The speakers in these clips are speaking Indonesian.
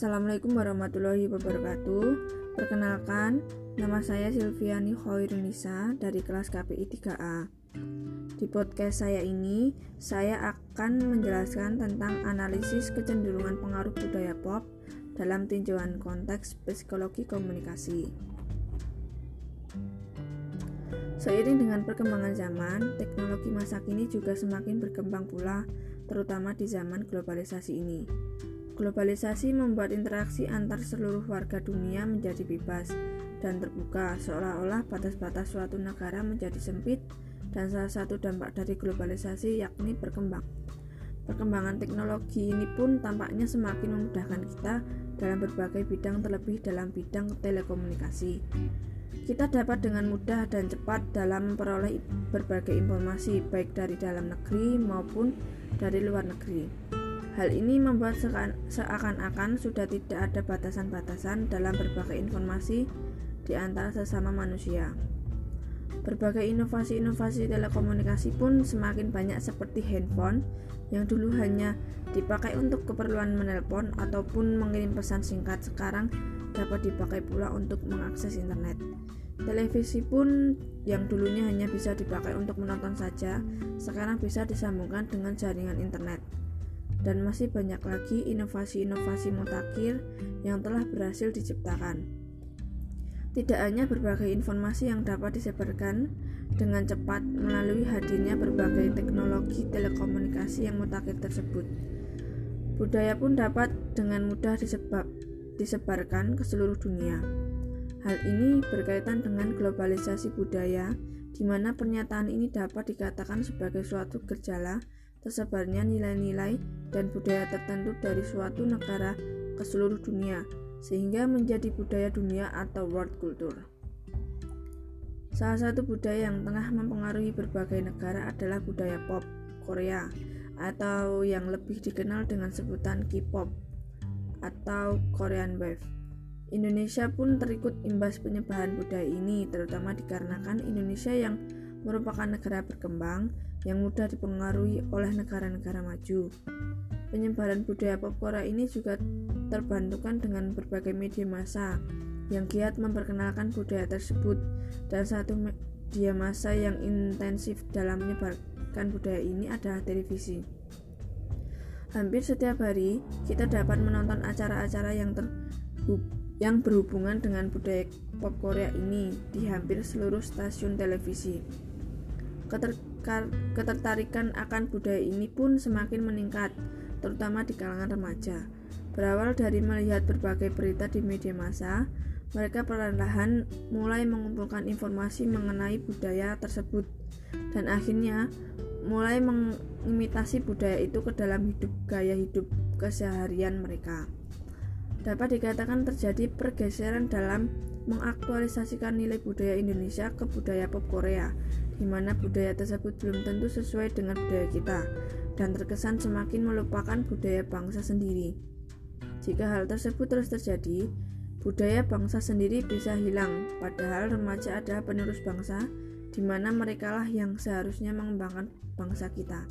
Assalamualaikum warahmatullahi wabarakatuh. Perkenalkan, nama saya Silviani Khairunisa dari kelas KPI 3A. Di podcast saya ini, saya akan menjelaskan tentang analisis kecenderungan pengaruh budaya pop dalam tinjauan konteks psikologi komunikasi. Seiring dengan perkembangan zaman, teknologi masa kini juga semakin berkembang pula, terutama di zaman globalisasi ini. Globalisasi membuat interaksi antar seluruh warga dunia menjadi bebas dan terbuka, seolah-olah batas-batas suatu negara menjadi sempit, dan salah satu dampak dari globalisasi yakni berkembang. Perkembangan teknologi ini pun tampaknya semakin memudahkan kita dalam berbagai bidang, terlebih dalam bidang telekomunikasi. Kita dapat dengan mudah dan cepat dalam memperoleh berbagai informasi, baik dari dalam negeri maupun dari luar negeri. Hal ini membuat seakan-akan sudah tidak ada batasan-batasan dalam berbagai informasi di antara sesama manusia. Berbagai inovasi-inovasi telekomunikasi pun semakin banyak seperti handphone yang dulu hanya dipakai untuk keperluan menelpon ataupun mengirim pesan singkat sekarang dapat dipakai pula untuk mengakses internet. Televisi pun yang dulunya hanya bisa dipakai untuk menonton saja, sekarang bisa disambungkan dengan jaringan internet dan masih banyak lagi inovasi-inovasi mutakhir yang telah berhasil diciptakan. Tidak hanya berbagai informasi yang dapat disebarkan dengan cepat melalui hadirnya berbagai teknologi telekomunikasi yang mutakhir tersebut. Budaya pun dapat dengan mudah disebab, disebarkan ke seluruh dunia. Hal ini berkaitan dengan globalisasi budaya, di mana pernyataan ini dapat dikatakan sebagai suatu gejala tersebarnya nilai-nilai dan budaya tertentu dari suatu negara ke seluruh dunia, sehingga menjadi budaya dunia atau world culture. Salah satu budaya yang tengah mempengaruhi berbagai negara adalah budaya pop Korea atau yang lebih dikenal dengan sebutan K-pop atau Korean Wave. Indonesia pun terikut imbas penyebaran budaya ini, terutama dikarenakan Indonesia yang merupakan negara berkembang yang mudah dipengaruhi oleh negara-negara maju. Penyebaran budaya pop Korea ini juga terbantukan dengan berbagai media massa yang giat memperkenalkan budaya tersebut dan satu media massa yang intensif dalam menyebarkan budaya ini adalah televisi. Hampir setiap hari kita dapat menonton acara-acara yang ter yang berhubungan dengan budaya pop Korea ini di hampir seluruh stasiun televisi. Keter ketertarikan akan budaya ini pun semakin meningkat, terutama di kalangan remaja. Berawal dari melihat berbagai berita di media massa, mereka perlahan mulai mengumpulkan informasi mengenai budaya tersebut dan akhirnya mulai mengimitasi budaya itu ke dalam hidup gaya hidup keseharian mereka. Dapat dikatakan terjadi pergeseran dalam mengaktualisasikan nilai budaya Indonesia ke budaya pop Korea di mana budaya tersebut belum tentu sesuai dengan budaya kita dan terkesan semakin melupakan budaya bangsa sendiri. Jika hal tersebut terus terjadi, budaya bangsa sendiri bisa hilang, padahal remaja adalah penerus bangsa, di mana merekalah yang seharusnya mengembangkan bangsa kita.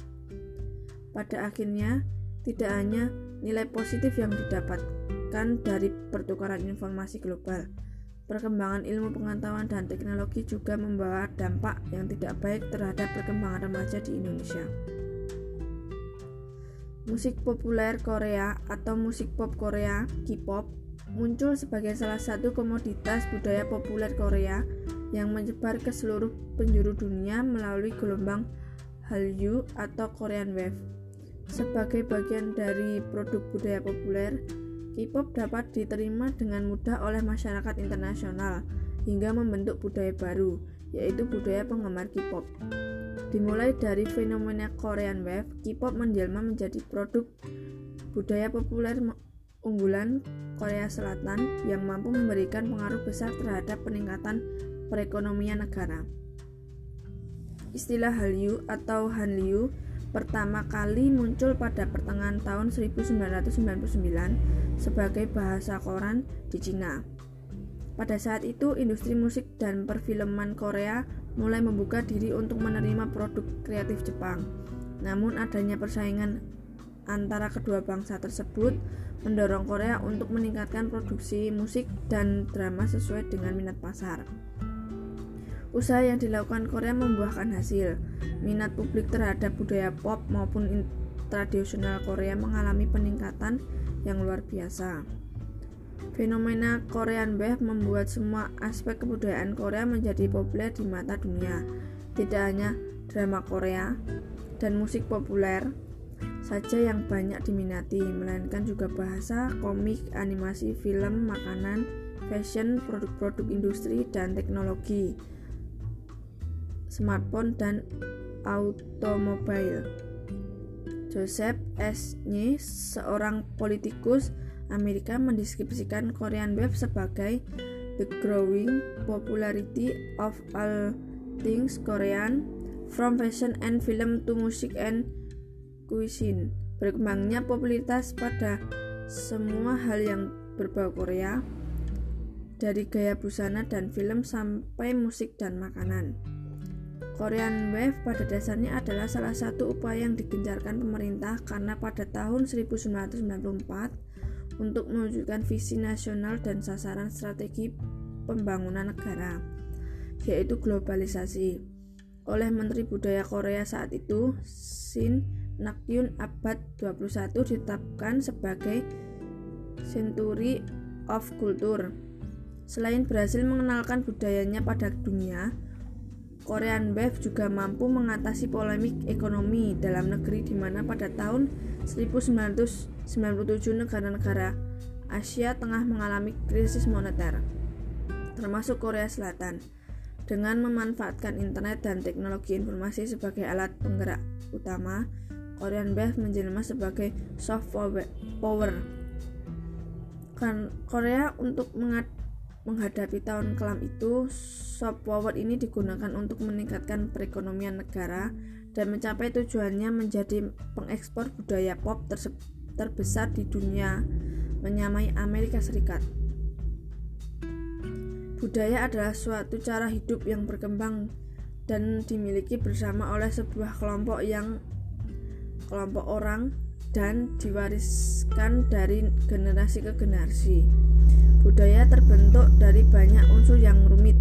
Pada akhirnya, tidak hanya nilai positif yang didapatkan dari pertukaran informasi global, Perkembangan ilmu pengetahuan dan teknologi juga membawa dampak yang tidak baik terhadap perkembangan remaja di Indonesia. Musik populer Korea atau musik pop Korea, K-pop, muncul sebagai salah satu komoditas budaya populer Korea yang menyebar ke seluruh penjuru dunia melalui gelombang Hallyu atau Korean Wave. Sebagai bagian dari produk budaya populer, K-pop dapat diterima dengan mudah oleh masyarakat internasional hingga membentuk budaya baru, yaitu budaya penggemar K-pop. Dimulai dari fenomena Korean Wave, K-pop menjelma menjadi produk budaya populer unggulan Korea Selatan yang mampu memberikan pengaruh besar terhadap peningkatan perekonomian negara. Istilah Hallyu atau Hanliu pertama kali muncul pada pertengahan tahun 1999 sebagai bahasa koran di Cina. Pada saat itu, industri musik dan perfilman Korea mulai membuka diri untuk menerima produk kreatif Jepang. Namun adanya persaingan antara kedua bangsa tersebut mendorong Korea untuk meningkatkan produksi musik dan drama sesuai dengan minat pasar. Usaha yang dilakukan Korea membuahkan hasil. Minat publik terhadap budaya pop maupun tradisional Korea mengalami peningkatan yang luar biasa. Fenomena Korean Wave membuat semua aspek kebudayaan Korea menjadi populer di mata dunia. Tidak hanya drama Korea dan musik populer saja yang banyak diminati, melainkan juga bahasa, komik, animasi, film, makanan, fashion, produk-produk industri dan teknologi, smartphone dan automobil. Joseph S. Nye, seorang politikus Amerika mendeskripsikan Korean Wave sebagai the growing popularity of all things Korean from fashion and film to music and cuisine. Berkembangnya popularitas pada semua hal yang berbau Korea dari gaya busana dan film sampai musik dan makanan. Korean Wave pada dasarnya adalah salah satu upaya yang digencarkan pemerintah karena pada tahun 1994 untuk mewujudkan visi nasional dan sasaran strategi pembangunan negara, yaitu globalisasi. Oleh Menteri Budaya Korea saat itu, Shin Nakyun abad 21 ditetapkan sebagai Century of Culture. Selain berhasil mengenalkan budayanya pada dunia, Korean Wave juga mampu mengatasi polemik ekonomi dalam negeri di mana pada tahun 1900 97 negara-negara Asia Tengah mengalami krisis moneter, termasuk Korea Selatan, dengan memanfaatkan internet dan teknologi informasi sebagai alat penggerak utama. Korean Wave menjelma sebagai soft power. Kan Korea untuk menghadapi tahun kelam itu, soft power ini digunakan untuk meningkatkan perekonomian negara dan mencapai tujuannya menjadi pengekspor budaya pop terbesar di dunia, menyamai Amerika Serikat. Budaya adalah suatu cara hidup yang berkembang dan dimiliki bersama oleh sebuah kelompok yang kelompok orang dan diwariskan dari generasi ke generasi. Budaya terbentuk dari banyak unsur yang rumit,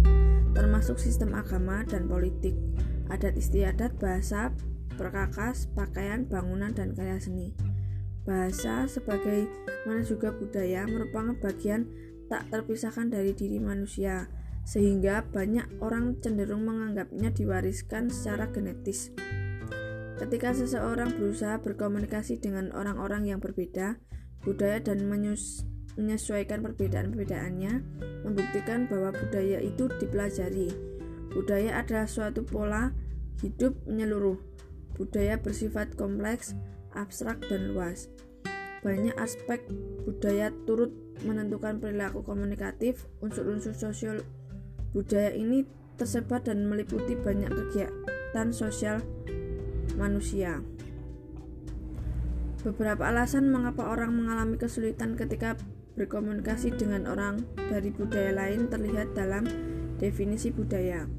termasuk sistem agama dan politik, adat istiadat, bahasa, perkakas, pakaian, bangunan, dan karya seni. Bahasa sebagai mana juga budaya merupakan bagian tak terpisahkan dari diri manusia, sehingga banyak orang cenderung menganggapnya diwariskan secara genetis. Ketika seseorang berusaha berkomunikasi dengan orang-orang yang berbeda, budaya dan menyesuaikan perbedaan-perbedaannya membuktikan bahwa budaya itu dipelajari. Budaya adalah suatu pola hidup menyeluruh. Budaya bersifat kompleks, abstrak dan luas. Banyak aspek budaya turut menentukan perilaku komunikatif. Unsur-unsur sosial budaya ini tersebar dan meliputi banyak kegiatan sosial manusia. Beberapa alasan mengapa orang mengalami kesulitan ketika berkomunikasi dengan orang dari budaya lain terlihat dalam definisi budaya.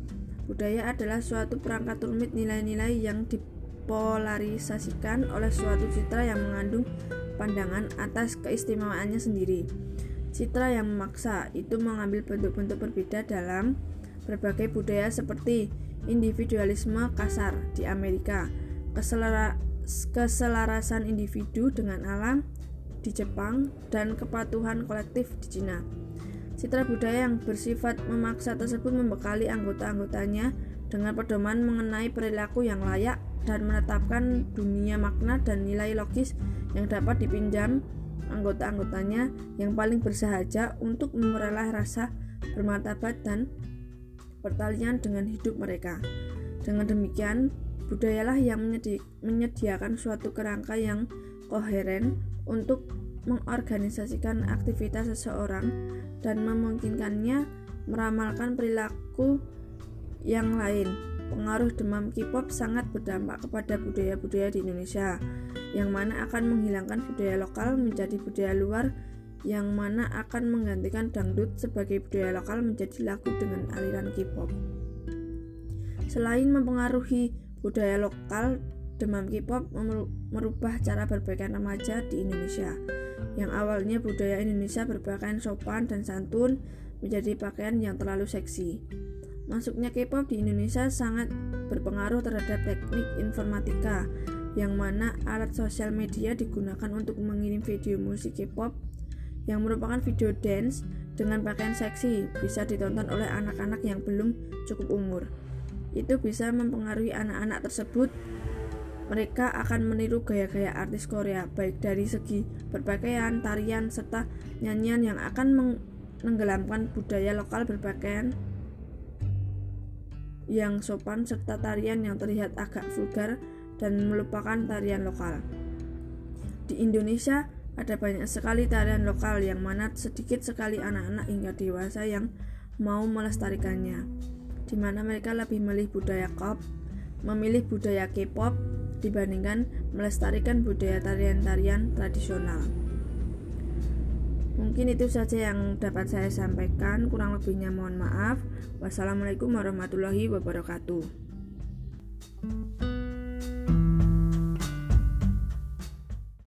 Budaya adalah suatu perangkat rumit nilai-nilai yang di dipolarisasikan oleh suatu citra yang mengandung pandangan atas keistimewaannya sendiri. Citra yang memaksa itu mengambil bentuk-bentuk berbeda dalam berbagai budaya seperti individualisme kasar di Amerika, keselara, keselarasan individu dengan alam di Jepang, dan kepatuhan kolektif di Cina. Citra budaya yang bersifat memaksa tersebut membekali anggota-anggotanya dengan pedoman mengenai perilaku yang layak dan menetapkan dunia makna dan nilai logis yang dapat dipinjam anggota-anggotanya yang paling bersahaja untuk memperoleh rasa bermartabat dan pertalian dengan hidup mereka. Dengan demikian, budayalah yang menyedi menyediakan suatu kerangka yang koheren untuk mengorganisasikan aktivitas seseorang dan memungkinkannya meramalkan perilaku yang lain. Pengaruh demam K-pop sangat berdampak kepada budaya-budaya di Indonesia, yang mana akan menghilangkan budaya lokal menjadi budaya luar, yang mana akan menggantikan dangdut sebagai budaya lokal menjadi lagu dengan aliran K-pop. Selain mempengaruhi budaya lokal demam K-pop merubah cara berpakaian remaja di Indonesia. Yang awalnya budaya Indonesia berpakaian sopan dan santun menjadi pakaian yang terlalu seksi. Masuknya K-pop di Indonesia sangat berpengaruh terhadap teknik informatika, yang mana alat sosial media digunakan untuk mengirim video musik K-pop yang merupakan video dance dengan pakaian seksi bisa ditonton oleh anak-anak yang belum cukup umur. Itu bisa mempengaruhi anak-anak tersebut mereka akan meniru gaya-gaya artis Korea, baik dari segi berpakaian, tarian, serta nyanyian yang akan menenggelamkan budaya lokal berpakaian yang sopan serta tarian yang terlihat agak vulgar dan melupakan tarian lokal. Di Indonesia ada banyak sekali tarian lokal yang mana sedikit sekali anak-anak hingga dewasa yang mau melestarikannya, di mana mereka lebih memilih budaya pop, memilih budaya K-pop dibandingkan melestarikan budaya tarian-tarian tradisional. Mungkin itu saja yang dapat saya sampaikan, kurang lebihnya mohon maaf. Wassalamualaikum warahmatullahi wabarakatuh.